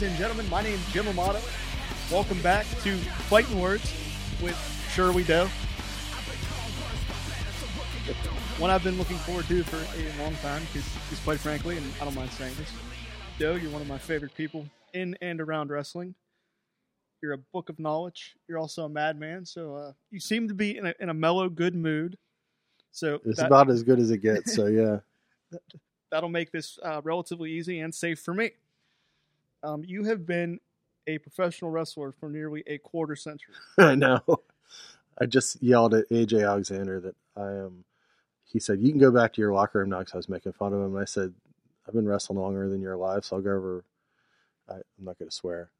Ladies and gentlemen, my name is Jim Amato. Welcome back to Fighting Words with Shirley Doe. One I've been looking forward to for a long time because, quite frankly, and I don't mind saying this, Doe, you're one of my favorite people in and around wrestling. You're a book of knowledge. You're also a madman, so uh, you seem to be in a, in a mellow, good mood. So It's that- about as good as it gets. So yeah, that'll make this uh, relatively easy and safe for me. Um, you have been a professional wrestler for nearly a quarter century. I know. I just yelled at AJ Alexander that I am. He said, "You can go back to your locker room now." Because I was making fun of him. And I said, "I've been wrestling longer than you're alive, so I'll go over." I, I'm not going to swear,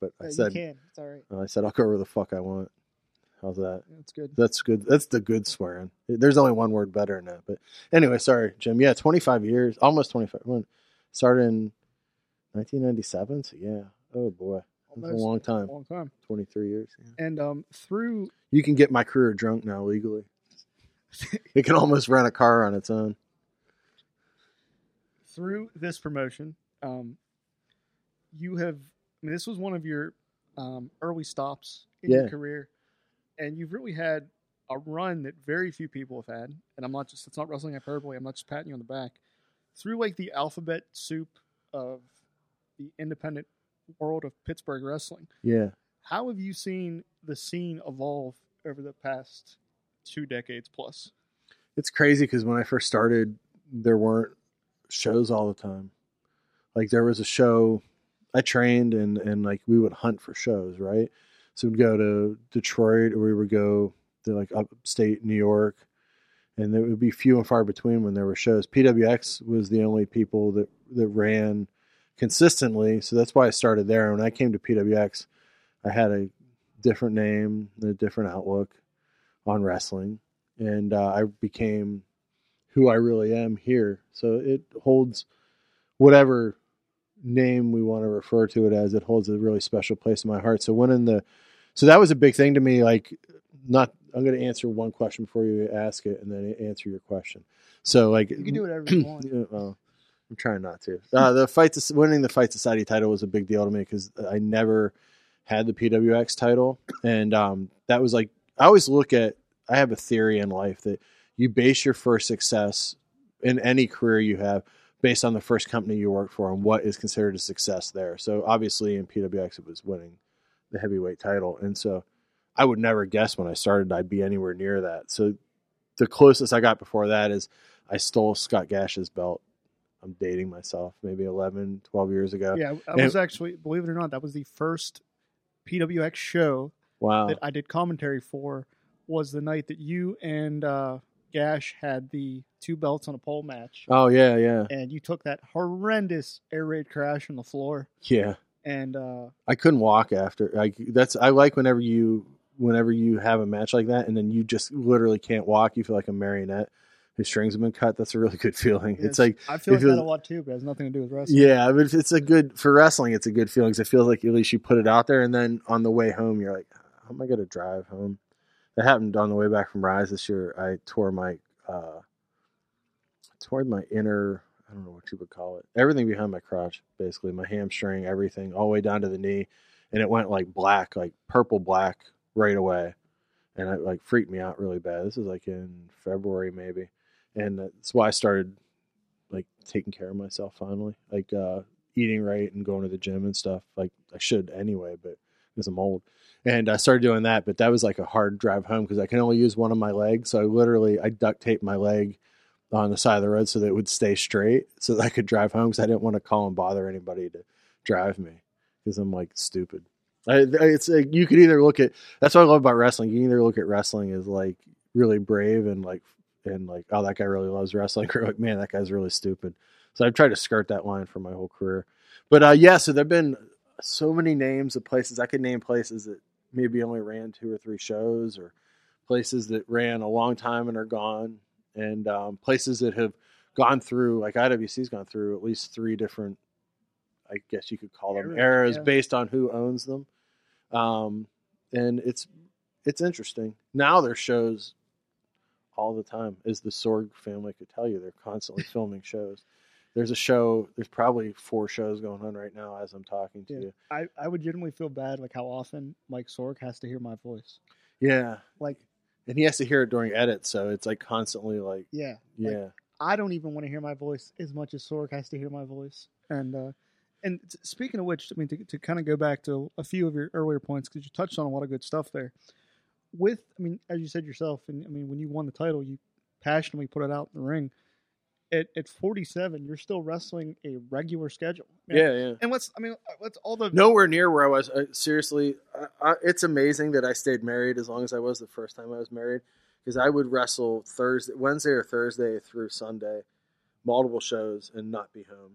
but I said, you can. It's all right. I said, "I'll go over the fuck I want." How's that? That's good. That's good. That's the good swearing. There's only one word better than that. But anyway, sorry, Jim. Yeah, 25 years, almost 25. When started in 1997. So yeah. Oh boy, that's a long time. Long time. 23 years. Yeah. And um, through You can get my career drunk now legally. it can almost run a car on its own. through this promotion, um, you have. I mean, this was one of your um, early stops in your career, and you've really had a run that very few people have had. And I'm not just. It's not wrestling hyperbole. I'm not just patting you on the back. Through like the alphabet soup of the independent world of Pittsburgh wrestling, Yeah. how have you seen the scene evolve over the past two decades plus? It's crazy because when I first started, there weren't shows all the time. Like there was a show I trained and and like we would hunt for shows, right? So we'd go to Detroit or we would go to like upstate New York, and there would be few and far between when there were shows. PWX was the only people that that ran consistently, so that's why I started there. When I came to PWX, I had a different name, a different outlook on wrestling, and uh, I became who I really am here. So it holds whatever name we want to refer to it as. It holds a really special place in my heart. So when in the, so that was a big thing to me. Like, not I'm going to answer one question before you ask it, and then answer your question. So like, You can do whatever you want. I'm trying not to. Uh, the fight, winning the fight society title was a big deal to me because I never had the PWX title, and um, that was like I always look at. I have a theory in life that you base your first success in any career you have based on the first company you work for and what is considered a success there. So obviously in PWX it was winning the heavyweight title, and so I would never guess when I started I'd be anywhere near that. So the closest I got before that is I stole Scott Gash's belt. I'm dating myself, maybe 11, 12 years ago. Yeah, I And- was actually, believe it or not, that was the first PWX show Wow. that I did commentary for. Was the night that you and uh, Gash had the two belts on a pole match, Oh yeah, yeah, and you took that horrendous air raid crash on the floor, yeah. and uh, I couldn't walk after. Like that's I like whenever you whenever you have a match like that and then you just literally can't walk. You feel like a marionette strings have been cut. That's a really good feeling. It's like I feel like that a lot too, but it has nothing to do with wrestling. yeah, but if it's a good for wrestling. It's a good feeling because it feels like at least you put it out there, and then on the way home, you're like, how am I going to drive home? That happened on the way back from Rise this year. I tore my uh, toward my inner. I don't know what you would call it. Everything behind my crotch, basically my hamstring, everything, all the way down to the knee, and it went like black, like purple black, right away, and it like freaked me out really bad. This is like in February maybe, and that's why I started like taking care of myself finally, like uh, eating right and going to the gym and stuff. Like I should anyway, but because I'm old. And I started doing that, but that was like a hard drive home because I can only use one of my legs. So I literally I duct taped my leg on the side of the road so that it would stay straight, so that I could drive home because I didn't want to call and bother anybody to drive me because I'm like stupid. I, it's like you could either look at that's what I love about wrestling. You can either look at wrestling as like really brave and like and like oh that guy really loves wrestling, or like man that guy's really stupid. So I've tried to skirt that line for my whole career. But uh, yeah, so there've been so many names of places I could name places that maybe only ran two or three shows, or places that ran a long time and are gone, and um, places that have gone through like IWC's gone through at least three different, I guess you could call them Eras, yeah. based on who owns them, um, and it's it's interesting. Now there's shows all the time, as the Sorg family could tell you. They're constantly filming shows, There's a show. There's probably four shows going on right now as I'm talking to Yeah. you. I, I would genuinely feel bad like how often Mike Sorg has to hear my voice. Yeah, Like, and he has to hear it during edits, so it's like constantly like, yeah, Like, yeah, I don't even want to hear my voice as much as Sorg has to hear my voice. And uh, and speaking of which, I mean, to, to kind of go back to a few of your earlier points because you touched on a lot of good stuff there. With, I mean, as you said yourself, and I mean, when you won the title, you passionately put it out in the ring. At at 47, you're still wrestling a regular schedule. Man, yeah, yeah. And let's, I mean, let's all the Nowhere near where I was. Uh, seriously, I, I, it's amazing that I stayed married as long as I was the first time I was married, because I would wrestle Thursday, Wednesday or Thursday through Sunday, multiple shows, and not be home.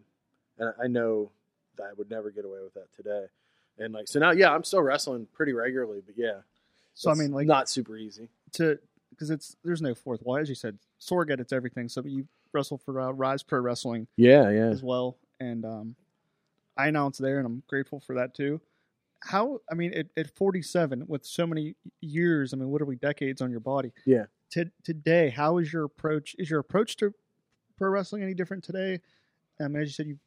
And I know that I would never get away with that today. And like, so now, yeah, I'm still wrestling pretty regularly, but yeah. So I mean, like not super easy. to because it's there's no fourth wall, as you said. Sorg it's everything. So you wrestle for uh, Rise Pro Wrestling Yeah, yeah. as well, and um, I announced there, and I'm grateful for that too. How I mean, at, at 47, with so many years, I mean, what are we decades on your body? Yeah. To, today, how is your approach? Is your approach to pro wrestling any different today? I mean, as you said, you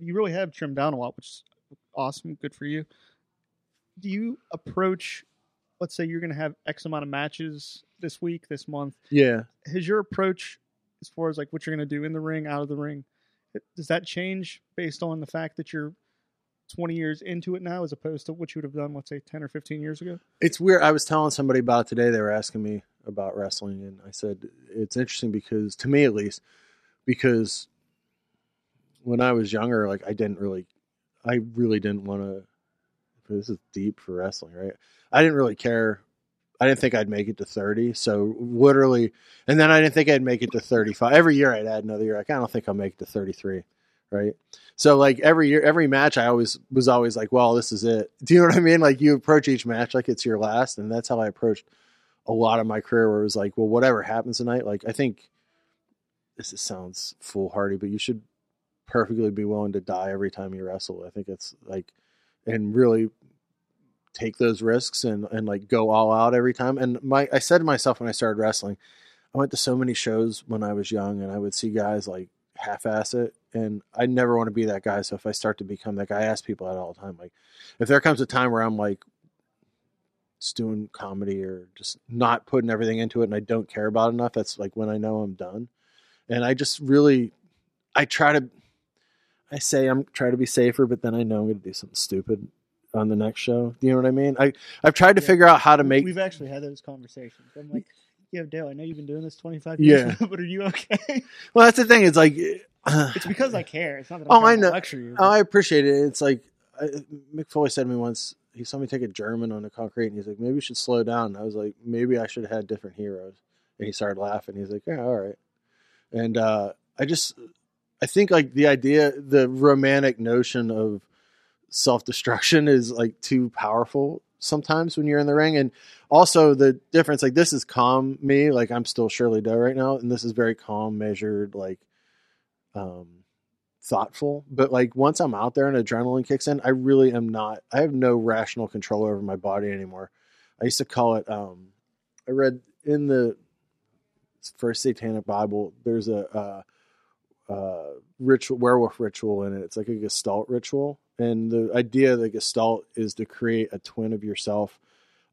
you really have trimmed down a lot, which is awesome. Good for you. Do you approach? Let's say you're going to have X amount of matches this week, this month Yeah. has your approach as far as like what you're going to do in the ring out of the ring does that change based on the fact that you're 20 years into it now as opposed to what you would have done let's say 10 or 15 years ago It's weird. I was telling somebody about it today. They were asking me about wrestling, and I said it's interesting because, to me at least, because when I was younger, like I didn't really, I really didn't want to. This is deep for wrestling, right? I didn't really care. I didn't think I'd make it to thirty. So literally, and then I didn't think I'd make it to thirty-five. Every year I'd add another year. Like I don't think I'll make it to thirty-three, right? So like every year, every match, I always was always like, "Well, this is it." Do you know what I mean? Like you approach each match like it's your last, and that's how I approached a lot of my career. Where it was like, "Well, whatever happens tonight." Like I think this is, sounds foolhardy, but you should perfectly be willing to die every time you wrestle. I think it's like, and really take those risks and and like go all out every time. And my I said to myself when I started wrestling, I went to so many shows when I was young, and I would see guys like half-ass it. And i never want to be that guy. So if i start to become that guy i ask people that all the time like if there comes a time where i'm like just doing comedy or just not putting everything into it and i don't care about enough that's like when i know i'm done. And i just really i try to i say i'm try to be safer but then i know i'm going to do something stupid on the next show you know what i mean i i've tried to Yeah. figure out how to make we've actually had those conversations i'm like yeah dale i know you've been doing this 25 years Yeah. but are you okay well that's the thing it's like it's because i care it's not that Oh, i'm trying I to know. lecture you Oh, I appreciate it. It's like I, Mick Foley said to me once. He saw me take a German on the concrete, and he's like, "Maybe you should slow down." I was like, "Maybe I should have had different heroes." And he started laughing. He's like, "Yeah, all right." And uh, I just, I think like the idea, the romantic notion of self destruction is like too powerful sometimes when you're in the ring, and also the difference. Like this is calm me. Like I'm still Shirley Doe right now, and this is very calm, measured, like. um thoughtful but like once i'm out there and adrenaline kicks in i really am not i have no rational control over my body anymore i used to call it um i read in the first satanic bible there's a uh uh ritual werewolf ritual in it it's like a gestalt ritual and the idea of the gestalt is to create a twin of yourself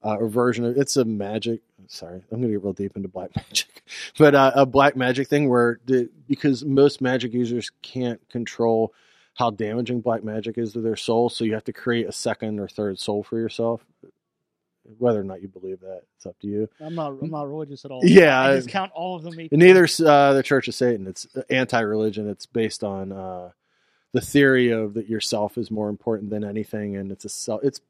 uh, or version of it's a magic sorry i'm gonna get real deep into black magic but uh, a black magic thing where the, because most magic users can't control how damaging black magic is to their soul so you have to create a second or third soul for yourself whether or not you believe that it's up to you i'm not i'm not religious at all Yeah, i just count all of them equal. and neither's uh, the Church of Satan. It's anti-religion. It's based on uh, the theory of that yourself is more important than anything, and it's a self. It's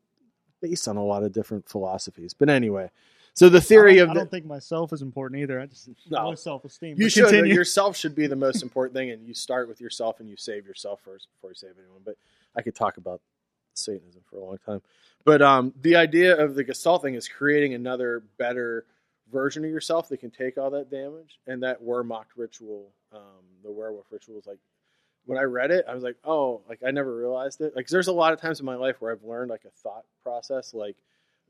based on a lot of different philosophies. But anyway, so the theory don't, of I don't think myself is important either i just No. low self-esteem you should continue. yourself should be the most important thing, and you start with yourself and you save yourself first before you save anyone. But I could talk about Satanism for a long time. But um, the idea of the Gestalt thing is creating another better version of yourself that can take all that damage. And that Wehrmacht ritual, um, the werewolf ritual, is like when I read it, I was like, oh, like I never realized it. Like, there's a lot of times in my life where I've learned like a thought process, like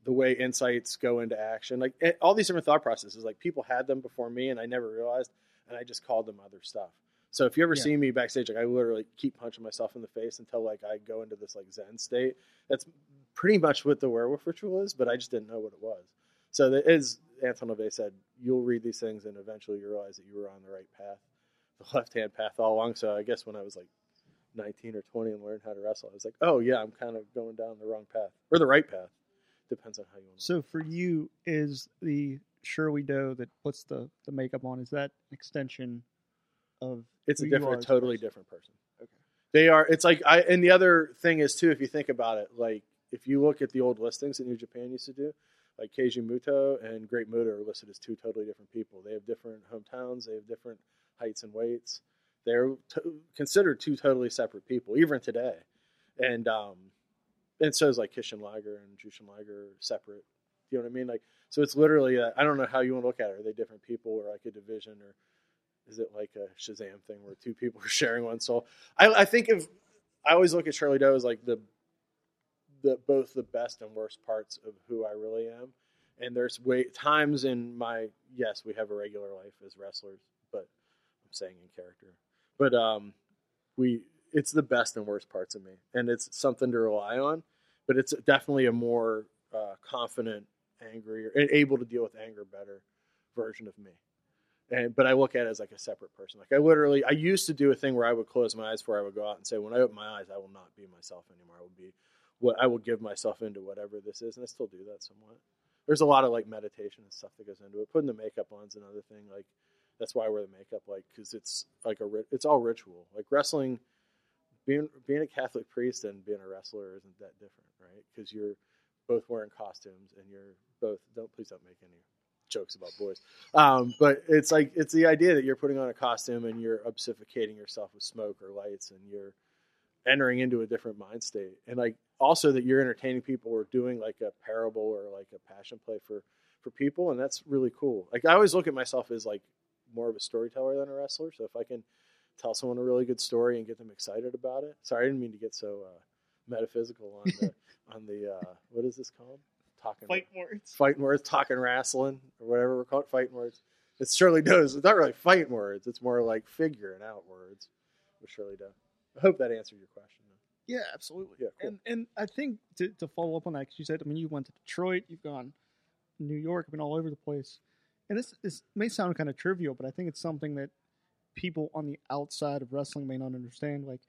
the way insights go into action, like it, all these different thought processes. Like people had them before me, and I never realized, and I just called them other stuff. So if you ever Yeah. see me backstage, like I literally keep punching myself in the face until like I go into this like Zen state. That's pretty much what the werewolf ritual is, but I just didn't know what it was. So that is Anton LaVey said, you'll read these things and eventually you realize that you were on the right path, the left hand path all along. So I guess when I was like 19 or 20 and learned how to wrestle, I was like, oh yeah, I'm kind of going down the wrong path or the right path. Depends on how you want. to So for you, is the Shirley Doe that puts the, the makeup on, is that an extension of it's a who you are different, a totally person? different person. Okay. They are. It's like I. And the other thing is too, if you think about it, like if you look at the old listings that New Japan used to do, like Keiji Muto and Great Muta are listed as two totally different people. They have different hometowns. They have different heights and weights. They're considered two totally separate people, even today. And um, and so is like Kishin Liger and Jushin Liger are separate. You know what I mean? Like, so it's literally. I I don't know how you want to look at it. Are they different people or like a division or is it like a Shazam thing where two people are sharing one soul? I, I think if I always look at Shirley Doe as like the the both the best and worst parts of who I really am. And there's way times in my yes, we have a regular life as wrestlers, I'm saying in character. But um we it's the best and worst parts of me. And it's something to rely on, but it's definitely a more uh, confident, angry, and able to deal with anger better version of me and but I look at it as like a separate person. Like I literally, I used to do a thing where I would close my eyes before I would go out and say, when I open my eyes, I will not be myself anymore. I will be what I will give myself into whatever this is, and I still do that somewhat. There's a lot of like meditation and stuff that goes into it. Putting the makeup on's another thing. Like that's why I wear the makeup, like because it's like a it's all ritual. Like wrestling, being being a Catholic priest and being a wrestler isn't that different, right? Because you're both wearing costumes and you're both don't please don't make any jokes about boys. Um, but it's like it's the idea that you're putting on a costume and you're obfuscating yourself with smoke or lights and you're entering into a different mind state. And like also that you're entertaining people or doing like a parable or like a passion play for for people and that's really cool. Like I always look at myself as like more of a storyteller than a wrestler. So if I can tell someone a really good story and get them excited about it. Sorry, I didn't mean to get so uh, metaphysical on the on the uh, what is this called? Talking fight words? fighting words, talking wrestling, or whatever we're called, fighting words. It Shirley does. It's not really fighting words. It's more like figuring out words with Shirley Doe. I hope that answered your question. Yeah, absolutely. Yeah, cool. And and I think to, to follow up on that, because you said, I mean, you went to Detroit, you've gone New York, I've been all over the place, and this this may sound kind of trivial, but I think it's something that people on the outside of wrestling may not understand. Like,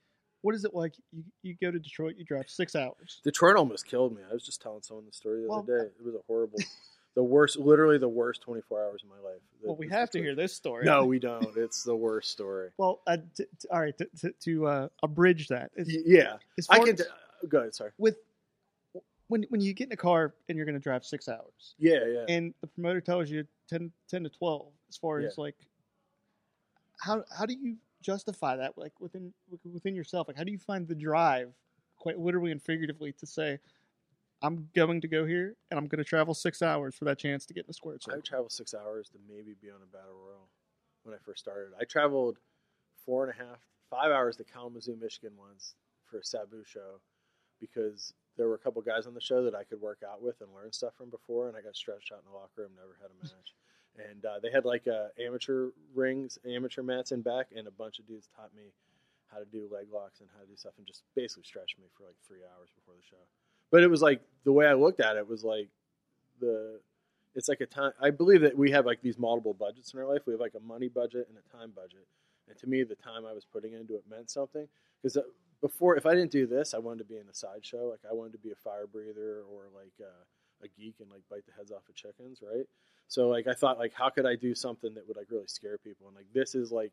what is it like? You you go to Detroit, you drive six hours. Detroit almost killed me. I was just telling someone the story the Well, other day. It was a horrible, the worst, literally the worst 24 hours of my life. Well, we have to hear this story. No, we don't. It's the worst story. Well, uh, t- t- all right. To, to, to uh, abridge that, Yeah, I can. as- t- go ahead. Sorry. with when when you get in a car and you're going to drive six hours, Yeah, yeah. and the promoter tells you 10, 10 to twelve, as far Yeah. as like how how do you justify that like within within yourself? Like how do you find the drive, quite literally and figuratively, to say, I'm going to go here and I'm going to travel six hours for that chance to get in the square I circle. would travel six hours to maybe be on a battle royal when I first started. I traveled four and a half, five hours to Kalamazoo, Michigan once for a Sabu show because there were a couple guys on the show that I could work out with and learn stuff from before, and I got stretched out in the locker room, never had a match. and uh, they had like uh, amateur rings, amateur mats in back, and a bunch of dudes taught me how to do leg locks and how to do stuff, and just basically stretched me for like three hours before the show. But it was like the way I looked at it was like the it's like a time i believe that we have like these multiple budgets in our life we have like a money budget and a time budget and to me the time i was putting into it meant something because before if i didn't do this i wanted to be in a sideshow. Like i wanted to be a fire breather or like uh, a geek and like bite the heads off of chickens right? So like i thought like how could i do something that would like really scare people? And like this is like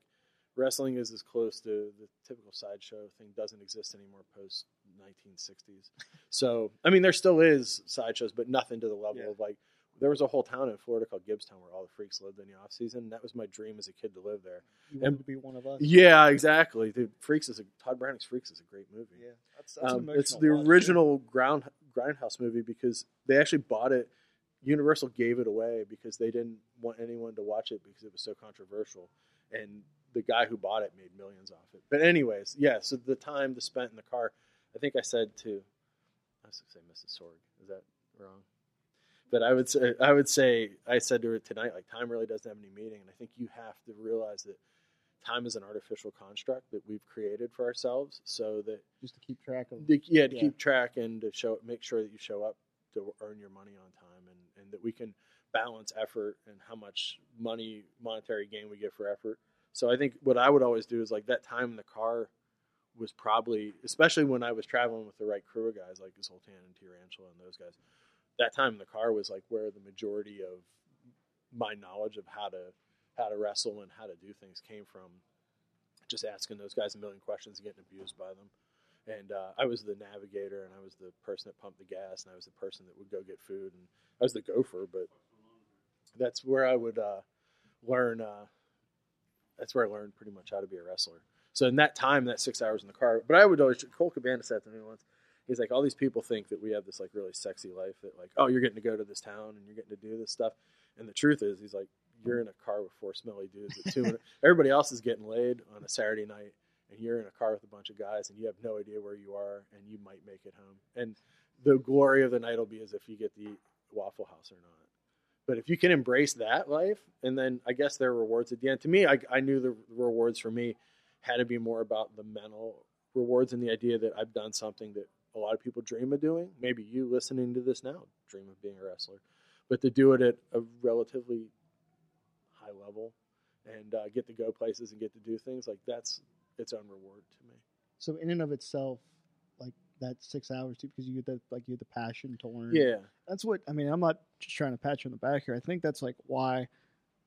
wrestling is as close to the typical sideshow thing doesn't exist anymore post 1960s so i mean there still is sideshows but nothing to the level Yeah. of like there was a whole town in Florida called Gibbstown where all the freaks lived in the off season. That was my dream as a kid to live there. You wanted to be one of us. Yeah, exactly. The Freaks is a Tod Browning's Freaks is a great movie. Yeah, that's, that's Um, it's the watch, original ground grindhouse movie because they actually bought it. Universal gave it away because they didn't want anyone to watch it because it was so controversial, and the guy who bought it made millions off it. But anyways, yeah. So the time to spent in the car, I think I said to, I was going to say Mrs. Sorg. Is that wrong? But I would say I would say I said to her tonight, like time really doesn't have any meaning, and I think you have to realize that time is an artificial construct that we've created for ourselves, so that Just to keep track of. the, yeah, to Yeah. keep track and to show, make sure that you show up to earn your money on time, and, and that we can balance effort and how much money, monetary gain we get for effort. So I think what I would always do is like that time in the car was probably, especially when I was traveling with the right crew of guys like Zoltan and Tarantula and those guys. That time in the car was like where the majority of my knowledge of how to how to wrestle and how to do things came from. Just asking those guys a million questions and getting abused by them and uh, I was the navigator, and I was the person that pumped the gas, and I was the person that would go get food, and I was the gopher. But that's where I would uh, learn. Uh, that's where I learned pretty much how to be a wrestler. So in that time, that six hours in the car, but I would always Colt Cabana said to me once, he's like, all these people think that we have this like really sexy life that like, oh, you're getting to go to this town and you're getting to do this stuff, and the truth is, he's like, you're in a car with four smelly dudes at two. everybody else is getting laid on a Saturday night and you're in a car with a bunch of guys and you have no idea where you are and you might make it home. And the glory of the night will be as if you get the Waffle House or not. But if you can embrace that life, and then I guess there are rewards at the end. To me, I, I knew the rewards for me had to be more about the mental rewards and the idea that I've done something that a lot of people dream of doing. Maybe you listening to this now dream of being a wrestler, but to do it at a relatively high level and uh, get to go places and get to do things like that's its own reward to me. So in and of itself, like that six hours too, because you get that like you get the passion to learn. Yeah, that's what I mean. I'm not just trying to pat you on the back here. I think that's like why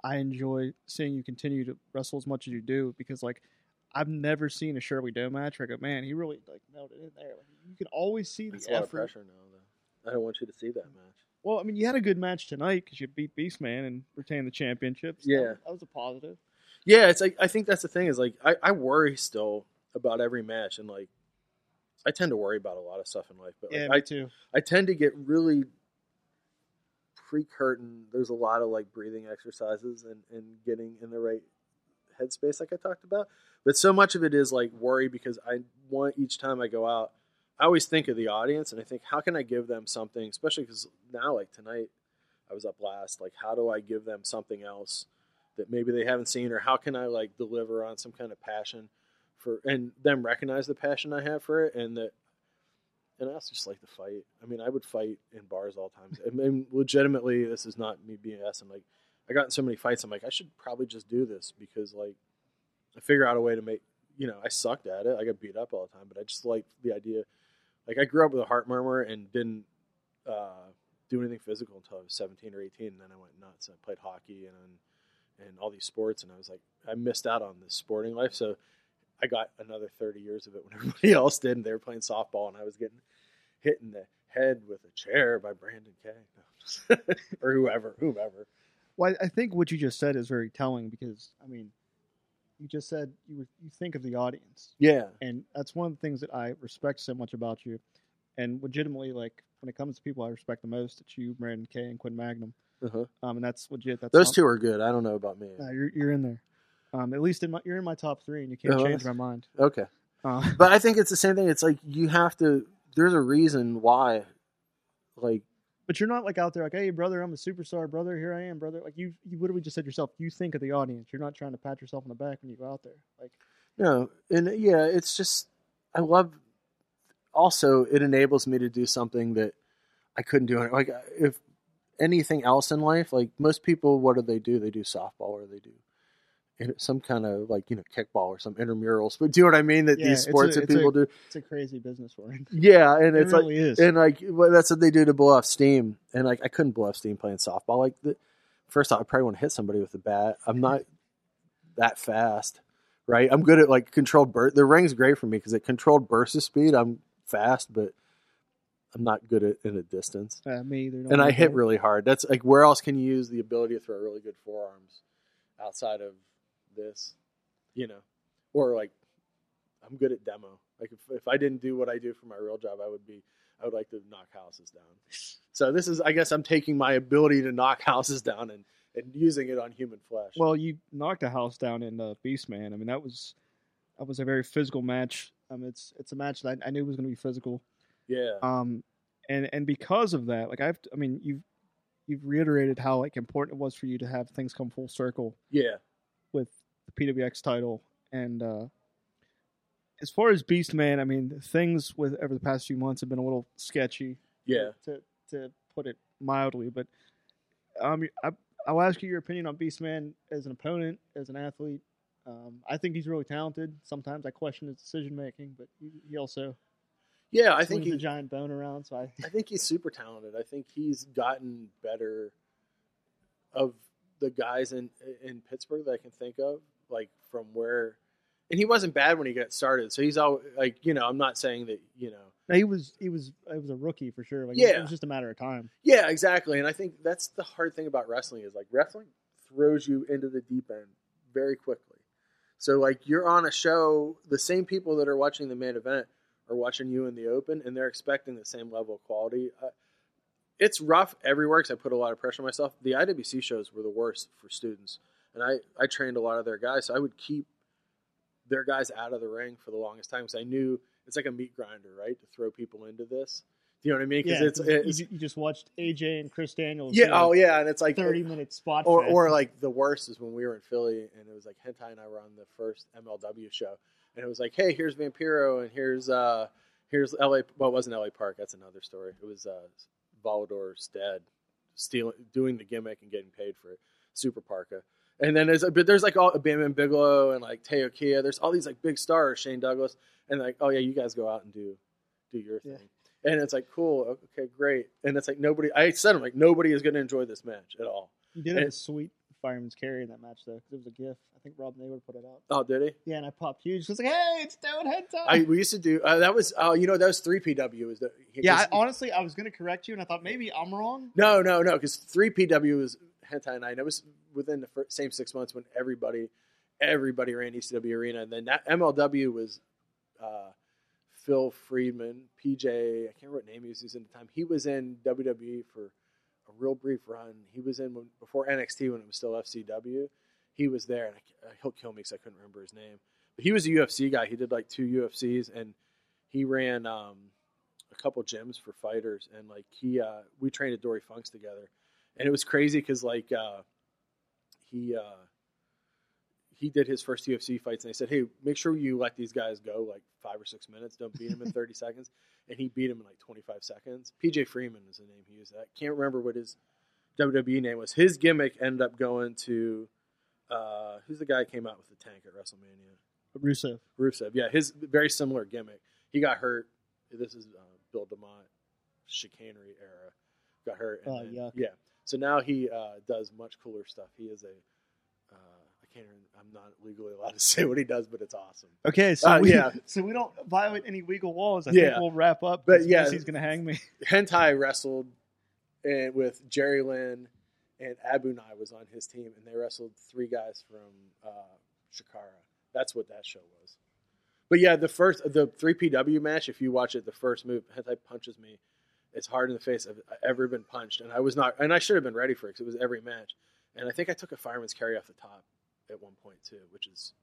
I enjoy seeing you continue to wrestle as much as you do because like I've never seen a Shirley Doe match where I go, man, he really like it in there. Like, you can always see the That's a lot of effort. pressure now, though. I don't want you to see that match. Well, I mean, you had a good match tonight because you beat Beastman and retained the championships. So Yeah. that was, that was a positive. Yeah, it's like I think that's the thing is like I, I worry still about every match and like I tend to worry about a lot of stuff in life, but like, Yeah, I too. I tend to get really pre curtain. There's a lot of like breathing exercises and, and getting in the right headspace, like I talked about. But so much of it is like worry because I want each time I go out, I always think of the audience and I think, how can I give them something, especially because now, like tonight, I was up last. Like, how do I give them something else that maybe they haven't seen, or how can I like deliver on some kind of passion for and them recognize the passion I have for it and that and I also just like to fight. I mean, I would fight in bars all times. I mean, legitimately, this is not me being ass. I'm like, I got in so many fights. I'm like, I should probably just do this because, like, I figure out a way to make. You know, I sucked at it. I got beat up all the time, but I just like the idea. Like, I grew up with a heart murmur and didn't uh, do anything physical until I was 17 or 18, and then I went nuts. I played hockey and and all these sports, and I was like, I missed out on this sporting life. So I got another 30 years of it when everybody else did, and they were playing softball, and I was getting hit in the head with a chair by Brandon No, or whoever, whoever. Well, I I think what you just said is very telling because I mean, you just said you were, you think of the audience, Yeah, and that's one of the things that I respect so much about you. And legitimately, like when it comes to people I respect the most, it's you, Brandon K, and Quinn Magnum. uh-huh. Um, and that's legit. That's those not- two are good. I don't know about me. You're you're in there. Um, at least in my you're in my top three, and you can't Oh, change my mind. Okay, Uh, but I think it's the same thing. It's like you have to. There's a reason why, like but you're not like out there like, hey, brother, I'm a superstar, brother. Here I am, brother. Like you, you literally just said yourself. You think of the audience. You're not trying to pat yourself on the back when you go out there. Like, No, and uh, yeah, it's just I love. Also, it enables me to do something that I couldn't do. Like if anything else in life, like most people, what do they do? They do softball or they do some kind of like you know kickball or some intramurals. But do you know what I mean? That Yeah, these it's a- sports that it's a- people do. it's a crazy business for it. Yeah, and It it's like really is. and like well, that's what they do to blow off steam. And like I couldn't blow off steam playing softball. Like the first off, I probably want to hit somebody with a bat. I'm not that fast, right? I'm good at like controlled burst. The ring's great for me because it controlled burst of speed. I'm fast, but I'm not good at in a distance. Uh, me either. And I hit that. really hard. That's like where else can you use the ability to throw really good forearms outside of this, you know, or like I'm good at demo. Like if, if I didn't do what I do for my real job, I would be I would like to knock houses down. So this is I guess I'm taking my ability to knock houses down and and using it on human flesh. Well, you knocked a house down in uh, Beastman. I mean, that was that was a very physical match. Um, it's it's a match that I, I knew was going to be physical. yeah, Um, and and because of that, like I've, I mean, you've you've reiterated how like important it was for you to have things come full circle yeah, with the PWX title And uh, as far as Beast Man, I mean, things with over the past few months have been a little sketchy. Yeah. To to put it mildly, but um, I, I'll ask you your opinion on Beast Man as an opponent, as an athlete. Um, I think he's really talented. Sometimes I question his decision making, but he, he also Yeah, I think swings he, a giant bone around. So I, I think he's super talented. I think he's gotten better of the guys in in Pittsburgh that I can think of, like from where. And he wasn't bad when he got started, so he's all like, you know, I'm not saying that, you know, No, he was he was he was a rookie for sure. Like Yeah. it was just a matter of time. Yeah, exactly. And I think that's the hard thing about wrestling is like wrestling throws you into the deep end very quickly. So like you're on a show, the same people that are watching the main event are watching you in the open, and they're expecting the same level of quality. Uh, it's rough everywhere because I put a lot of pressure on myself. The IWC shows were the worst for students, and I I trained a lot of their guys, so I would keep their guys out of the ring for the longest time because I knew it's like a meat grinder, right, to throw people into this. Do you know what I mean? Yeah, it's, it's you, you just watched AJ and Chris Daniels. yeah, oh yeah, and it's like thirty minute spot. or fest. or like the worst is when we were in Philly and it was like Hentai and I were on the first MLW show and it was like, hey, here's Vampiro and here's uh here's LA. Well, it wasn't LA Park. That's another story. It was uh Volador Stead stealing doing the gimmick and getting paid for it. Super Parka. And then there's but there's like all Bam Bigelow and like Teo Kia. There's all these like big stars, Shane Douglas, and like, oh yeah, you guys go out and do do your thing. Yeah. And it's like cool, okay, great. And it's like nobody. I said, I'm like nobody is going to enjoy this match at all. you did have a sweet fireman's carry in that match though, because it was a GIF. I think Rob Naylor put it out. Oh, did he? Yeah, and I popped huge. It was like, hey, it's Stone Head time. I we used to do uh, that was oh you know that was three PW is the yeah, I, honestly, I was gonna correct you, and I thought maybe I'm wrong. no no no because three PW was hentai night. It was within the fir- same six months when everybody everybody ran ECW arena, and then that MLW was uh, Phil Friedman, PJ. I can't remember what name he was using at the time. He was in WWE for a real brief run. He was in when, before NXT when it was still FCW. He was there, and I, uh, he'll kill me because I couldn't remember his name. But he was a UFC guy. He did like two UFCs, and he ran um, a couple gyms for fighters. And like he, uh, we trained at Dory Funks together, and it was crazy because like uh, he uh, he did his first UFC fights, and they said, "Hey, make sure you let these guys go like five or six minutes. Don't beat them in thirty seconds." And he beat him in like twenty five seconds. PJ Freeman is the name he used. I can't remember what his WWE name was. His gimmick ended up going to uh, who's the guy who came out with the tank at WrestleMania? Rusev. Rusev. Yeah, his very similar gimmick. He got hurt. This is uh, Bill DeMott chicanery era. Got hurt. and Oh, then- yuck. Yeah. So now he uh, does much cooler stuff. He is a. Can't. I'm not legally allowed to say what he does, but it's awesome. Okay, so Uh, we, yeah. so we don't violate any legal laws. I Yeah. think we'll wrap up. But yeah. he's gonna hang me. Hentai wrestled and with Jerry Lynn and Abu Nai was on his team, and they wrestled three guys from uh, Chikara. That's what that show was. But yeah, the first the three PW match. If you watch it, the first move, Hentai punches me. It's hard in the face I've ever been punched, and I was not, and I should have been ready for it because it was every match. And I think I took a fireman's carry off the top at one point too, which is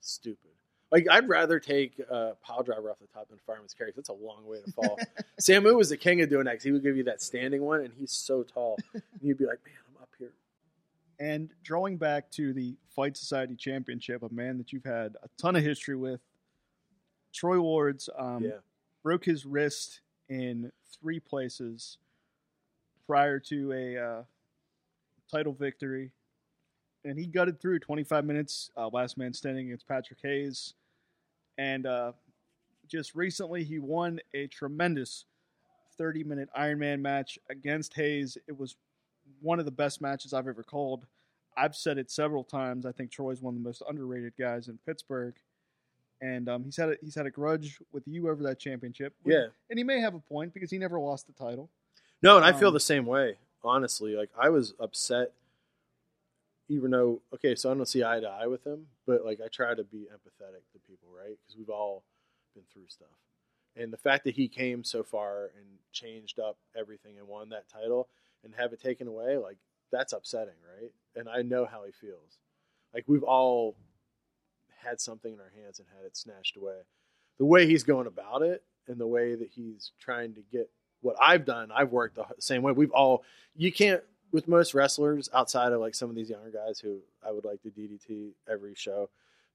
stupid. Like I'd rather take a pile driver off the top than fireman's carry. That's a long way to fall. Samu was the king of doing that 'cause he would give you that standing one, and he's so tall, and you'd be like, "Man, I'm up here." And drawing back to the Fight Society Championship, a man that you've had a ton of history with, Troy Wards um, yeah, broke his wrist in three places prior to a uh, title victory. And he gutted through 25 minutes, uh, last man standing against Patrick Hayes. And uh, just recently, he won a tremendous 30 minute Ironman match against Hayes. It was one of the best matches I've ever called. I've said it several times. I think Troy's one of the most underrated guys in Pittsburgh. And um, he's had a, he's had a grudge with you over that championship. yeah. and he may have a point because he never lost the title. No, and I feel Um, the same way. Honestly, like I was upset, even though okay, so I don't see eye to eye with him, but like I try to be empathetic to people, right? Because we've all been through stuff, and the fact that he came so far and changed up everything and won that title and have it taken away, like that's upsetting, right? And I know how he feels. Like we've all had something in our hands and had it snatched away. The way he's going about it and the way that he's trying to get what I've done, I've worked the same way. We've all, you can't, with most wrestlers outside of like some of these younger guys who I would like to DDT every show,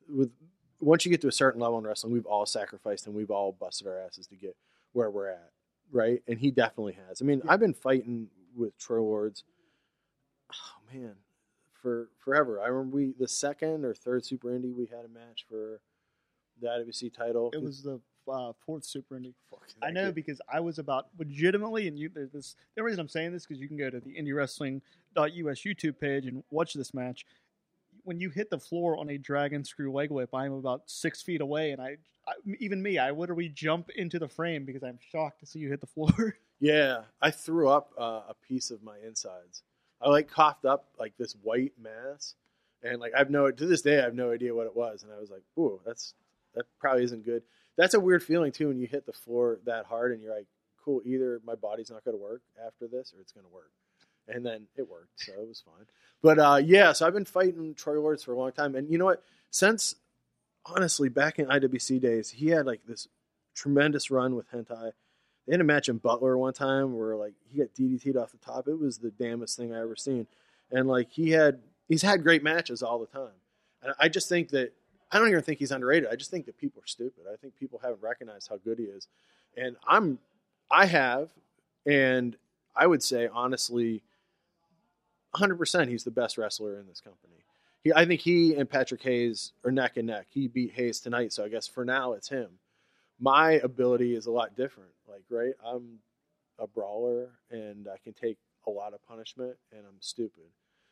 with once you get to a certain level in wrestling, we've all sacrificed and we've all busted our asses to get where we're at, right? And he definitely has. I mean, Yeah. I've been fighting with Troy Lords. Oh man, for forever. I remember we the second or third Super Indy we had a match for the IWC title. It was the uh, fourth Super Indy. I know kid- because I was about legitimately, and you. there's This the reason I'm saying this because you can go to the IndieWrestling.us YouTube page and watch this match. When you hit the floor on a dragon screw leg whip, I'm about six feet away, and I, I even me, I literally jump into the frame because I'm shocked to see you hit the floor. Yeah, I threw up uh, a piece of my insides. I like coughed up like this white mass, and like I've no to this day I have no idea what it was, and I was like, "Ooh, that's that probably isn't good." That's a weird feeling too when you hit the floor that hard, and you're like, "Cool, either my body's not going to work after this, or it's going to work." And then it worked, so it was fine. But uh, yeah, so I've been fighting Troy Lords for a long time, and you know what? Since honestly back in IWC days, he had like this tremendous run with Hentai. They had a match in Butler one time where like he got DDT'd off the top. It was the damnest thing I ever seen. And like he had he's had great matches all the time. And I just think that I don't even think he's underrated. I just think that people are stupid. I think people haven't recognized how good he is. And I'm I have and I would say honestly 100% he's the best wrestler in this company. He, I think he and Patrick Hayes are neck and neck. He beat Hayes tonight, so I guess for now it's him my ability is a lot different. Like, right, I'm a brawler and I can take a lot of punishment and I'm stupid.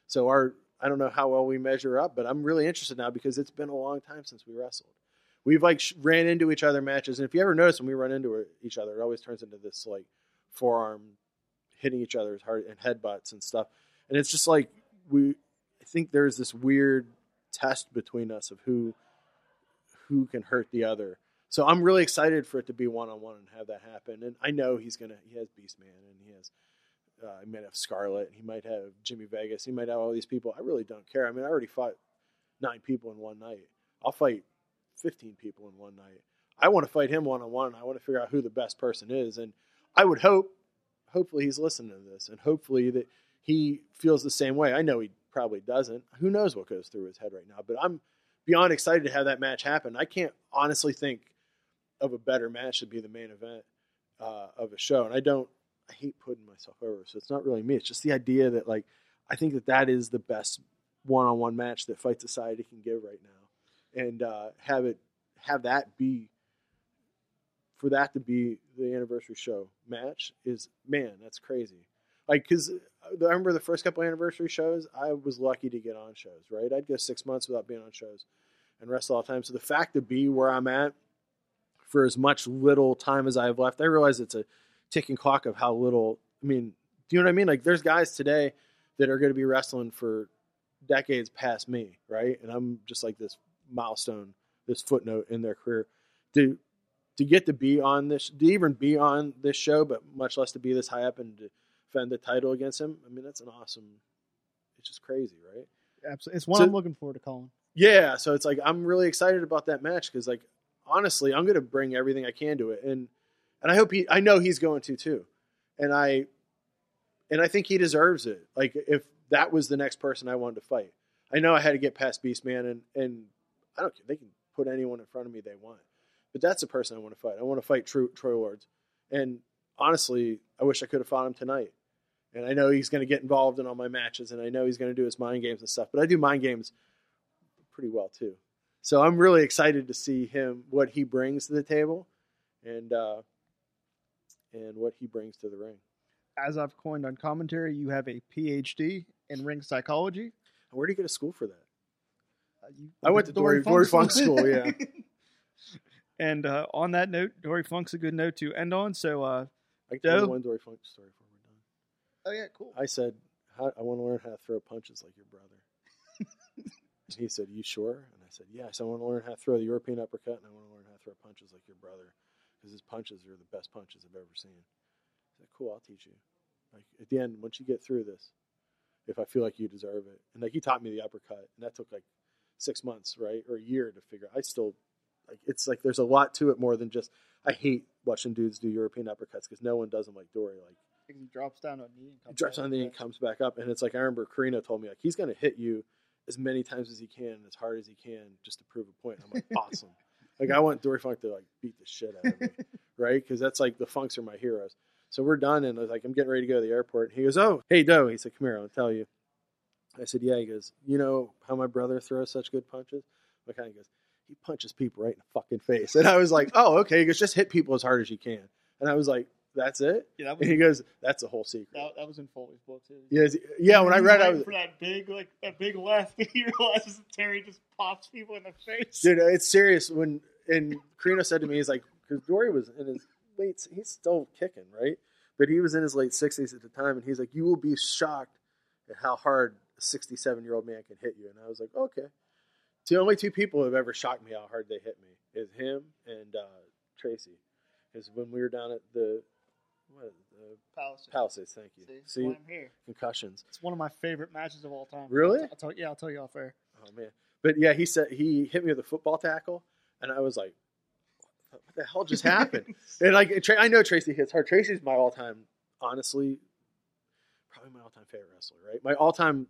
So our I don't know how well we measure up, but I'm really interested now because it's been a long time since we wrestled. We've like ran into each other matches, and if you ever notice when we run into each other, it always turns into this like forearm hitting each other's heart and headbutts and stuff. And it's just like we I think there's this weird test between us of who who can hurt the other. So I'm really excited for it to be one on one and have that happen. And I know he's gonna. He has Beast Man and he has. Uh, he might have Scarlet. He might have Jimmy Vegas. He might have all these people. I really don't care. I mean, I already fought nine people in one night. I'll fight fifteen people in one night. I want to fight him one on one. I want to figure out who the best person is. And I would hope, hopefully, he's listening to this, and hopefully that he feels the same way. I know he probably doesn't. Who knows what goes through his head right now? But I'm beyond excited to have that match happen. I can't honestly think of a better match to be the main event uh, of a show. And I don't, I hate putting myself over. So it's not really me. It's just the idea that like, I think that that is the best one-on-one match that Fight Society can give right now. And uh, have it, have that be, for that to be the anniversary show match is, man, that's crazy. Like, cause I remember the first couple anniversary shows, I was lucky to get on shows, right? I'd go six months without being on shows and wrestle all the time. So the fact to be where I'm at for as much little time as I have left, I realize it's a ticking clock of how little. I mean, do you know what I mean? Like, there's guys today that are going to be wrestling for decades past me, right? And I'm just like this milestone, this footnote in their career. To to get to be on this, to even be on this show, but much less to be this high up and to defend the title against him. I mean, that's an awesome. It's just crazy, right? Absolutely, it's one So- I'm looking forward to calling. Yeah, so it's like I'm really excited about that match because, like, honestly, I'm going to bring everything I can to it, and and I hope he, I know he's going to too, and I, and I think he deserves it. Like, if that was the next person I wanted to fight, I know I had to get past Beastman, and and I don't care. They can put anyone in front of me they want, but that's the person I want to fight. I want to fight Troy, Troy Lords, and honestly, I wish I could have fought him tonight. And I know he's going to get involved in all my matches, and I know he's going to do his mind games and stuff. But I do mind games pretty well too. So I'm really excited to see him what he brings to the table, and uh, and what he brings to the ring. As I've coined on commentary, you have a PhD in ring psychology. Where do you get a school for that? Uh, you I went to Dory- Dory Funk School, yeah. and uh, on that note, Dory Funk's a good note to end on. So, uh, I can tell one Dory Funk story before we're done. oh yeah, cool. I said, how, I want to learn how to throw punches like your brother. and he said, You sure? And I said, Yes, I want to learn how to throw the European uppercut and I want to learn how to throw punches like your brother because his punches are the best punches I've ever seen. I said, Cool, I'll teach you. Like at the end, once you get through this, if I feel like you deserve it. And like he taught me the uppercut, and that took like six months, right? Or a year to figure I still like it's like there's a lot to it more than just I hate watching dudes do European uppercuts because no one does them like Dory. Like He drops down on knee and comes drops back. on the knee and comes back up, and it's like I remember Karina told me like he's going to hit you, as many times as he can, as hard as he can, just to prove a point. I'm like, awesome. Like I want Dory Funk to like beat the shit out of me, right? Because that's like the Funks are my heroes. So we're done, and I was like, I'm getting ready to go to the airport. And He goes, Oh, hey Doe. He said, Come here, I'll tell you. I said, Yeah. He goes, You know how my brother throws such good punches? My kind of goes, He punches people right in the fucking face. And I was like, Oh, okay. He goes, Just hit people as hard as you can. And I was like, That's it. Yeah, that was And he goes, That's the whole secret. that, that was in Foley's book too. Yes, yeah. When I read, I was for that big like that big left. He realizes Terry just pops people in the face. dude it's serious when and Carino said to me he's like because Dory was in his late he's still kicking right but he was in his late 60s at the time and he's like you will be shocked at how hard a 67 year old man can hit you and I was like okay the only two people who have ever shocked me how hard they hit me is him and uh, Tracy because when we were down at the what the Palace. Palisades thank you See, see why I'm here. concussions It's one of my favorite matches of all time. Really? I'll, tell, yeah, I'll tell you off air. Oh man, but yeah, he said he hit me with a football tackle, and I was like, "What the hell just happened?" and like, Tra- I know Tracy hits hard. Tracy's my all-time, honestly, probably my all-time favorite wrestler. Right, my all-time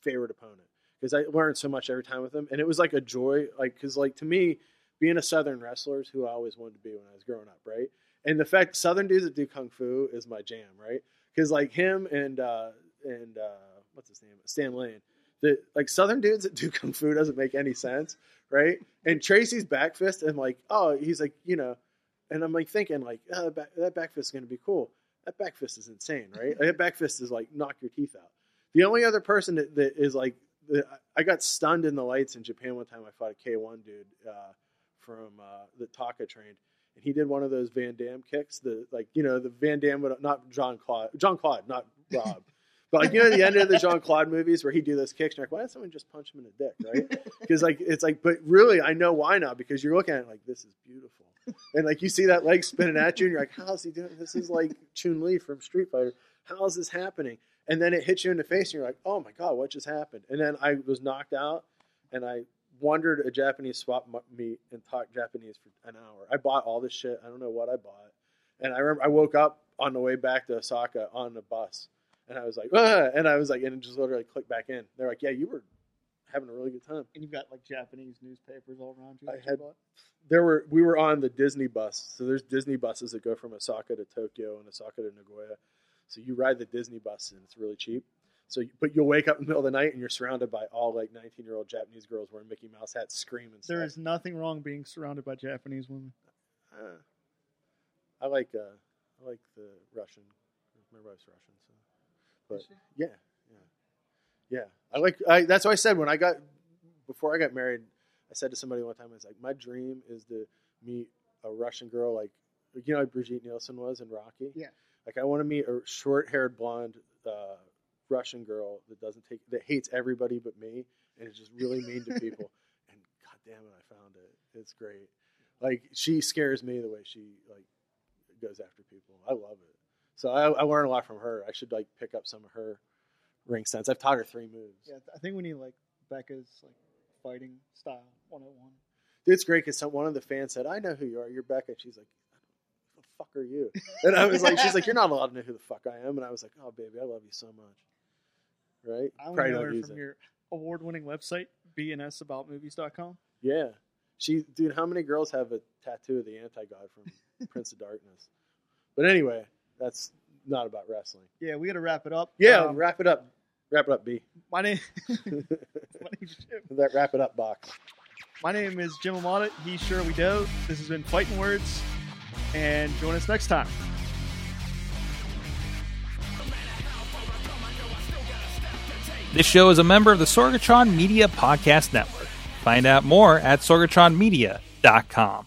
favorite opponent because I learned so much every time with him, and it was like a joy. Like, because like to me, being a Southern wrestler is who I always wanted to be when I was growing up. Right, and the fact Southern dudes that do kung fu is my jam. Right, because like him and uh and uh what's his name, Stan Lane the like southern dudes that do kung fu doesn't make any sense, right? And Tracy's back fist, and like, oh, he's like, you know, and I'm like thinking like, oh, that back, that back fist is gonna be cool. That back fist is insane, right? that back fist is like knock your teeth out. The only other person that, that is like, the, I got stunned in the lights in Japan one time. I fought a K1 dude uh, from uh, the Taka trained, and he did one of those Van Damme kicks. The like, you know, the Van Damme, would not Jean Claude, Jean Claude, not Rob. But like you know the end of the Jean Claude movies where he do those kicks, and you're like, why did someone just punch him in the dick, right? Because like it's like, but really I know why not because you're looking at it like this is beautiful, and like you see that leg spinning at you, and you're like, how is he doing? This is like Chun Li from Street Fighter. How is this happening? And then it hits you in the face, and you're like, oh my god, what just happened? And then I was knocked out, and I wandered a Japanese swap meet and talked Japanese for an hour. I bought all this shit. I don't know what I bought, and I remember I woke up on the way back to Osaka on the bus. And I was like, ah, and I was like, and it just literally clicked back in. They're like, yeah, you were having a really good time. And you've got like Japanese newspapers all around you. I that you had- There were we were on the Disney bus, so there's Disney buses that go from Osaka to Tokyo and Osaka to Nagoya. So you ride the Disney bus and it's really cheap. So, but you'll wake up in the middle of the night and you're surrounded by all like 19 year old Japanese girls wearing Mickey Mouse hats, screaming. There stuff. is nothing wrong being surrounded by Japanese women. Uh, I like uh, I like the Russian. My wife's Russian, so. But yeah, yeah, yeah. I like. I, that's what I said when I got before I got married. I said to somebody one time, I was like, my dream is to meet a Russian girl like you know like Brigitte Nielsen was in Rocky. Yeah. Like I want to meet a short-haired blonde uh, Russian girl that doesn't take that hates everybody but me and is just really mean to people. and god damn it, I found it. It's great. Like she scares me the way she like goes after people. I love it. So I, I learn a lot from her. I should like pick up some of her ring sense. I've taught her three moves. Yeah, I think we need like Becca's like fighting style 101. It's great because one of the fans said, "I know who you are. You're Becca." She's like, "Who the fuck are you?" And I was like, "She's like, you're not allowed to know who the fuck I am." And I was like, "Oh, baby, I love you so much." Right? I Probably know her from it. your award-winning website, bnsaboutmovies.com. Yeah. She, dude, how many girls have a tattoo of the anti god from Prince of Darkness? But anyway, that's not about wrestling. Yeah, we got to wrap it up. Yeah, Um, wrap it up. Wrap it up, B. my name, my name's Jim. that wrap it up box. My name is Jim Amata. He's we do. This has been Fighting Words, and join us next time. This show is a member of the Sorgatron Media Podcast Network. Find out more at sorgatronmedia.com.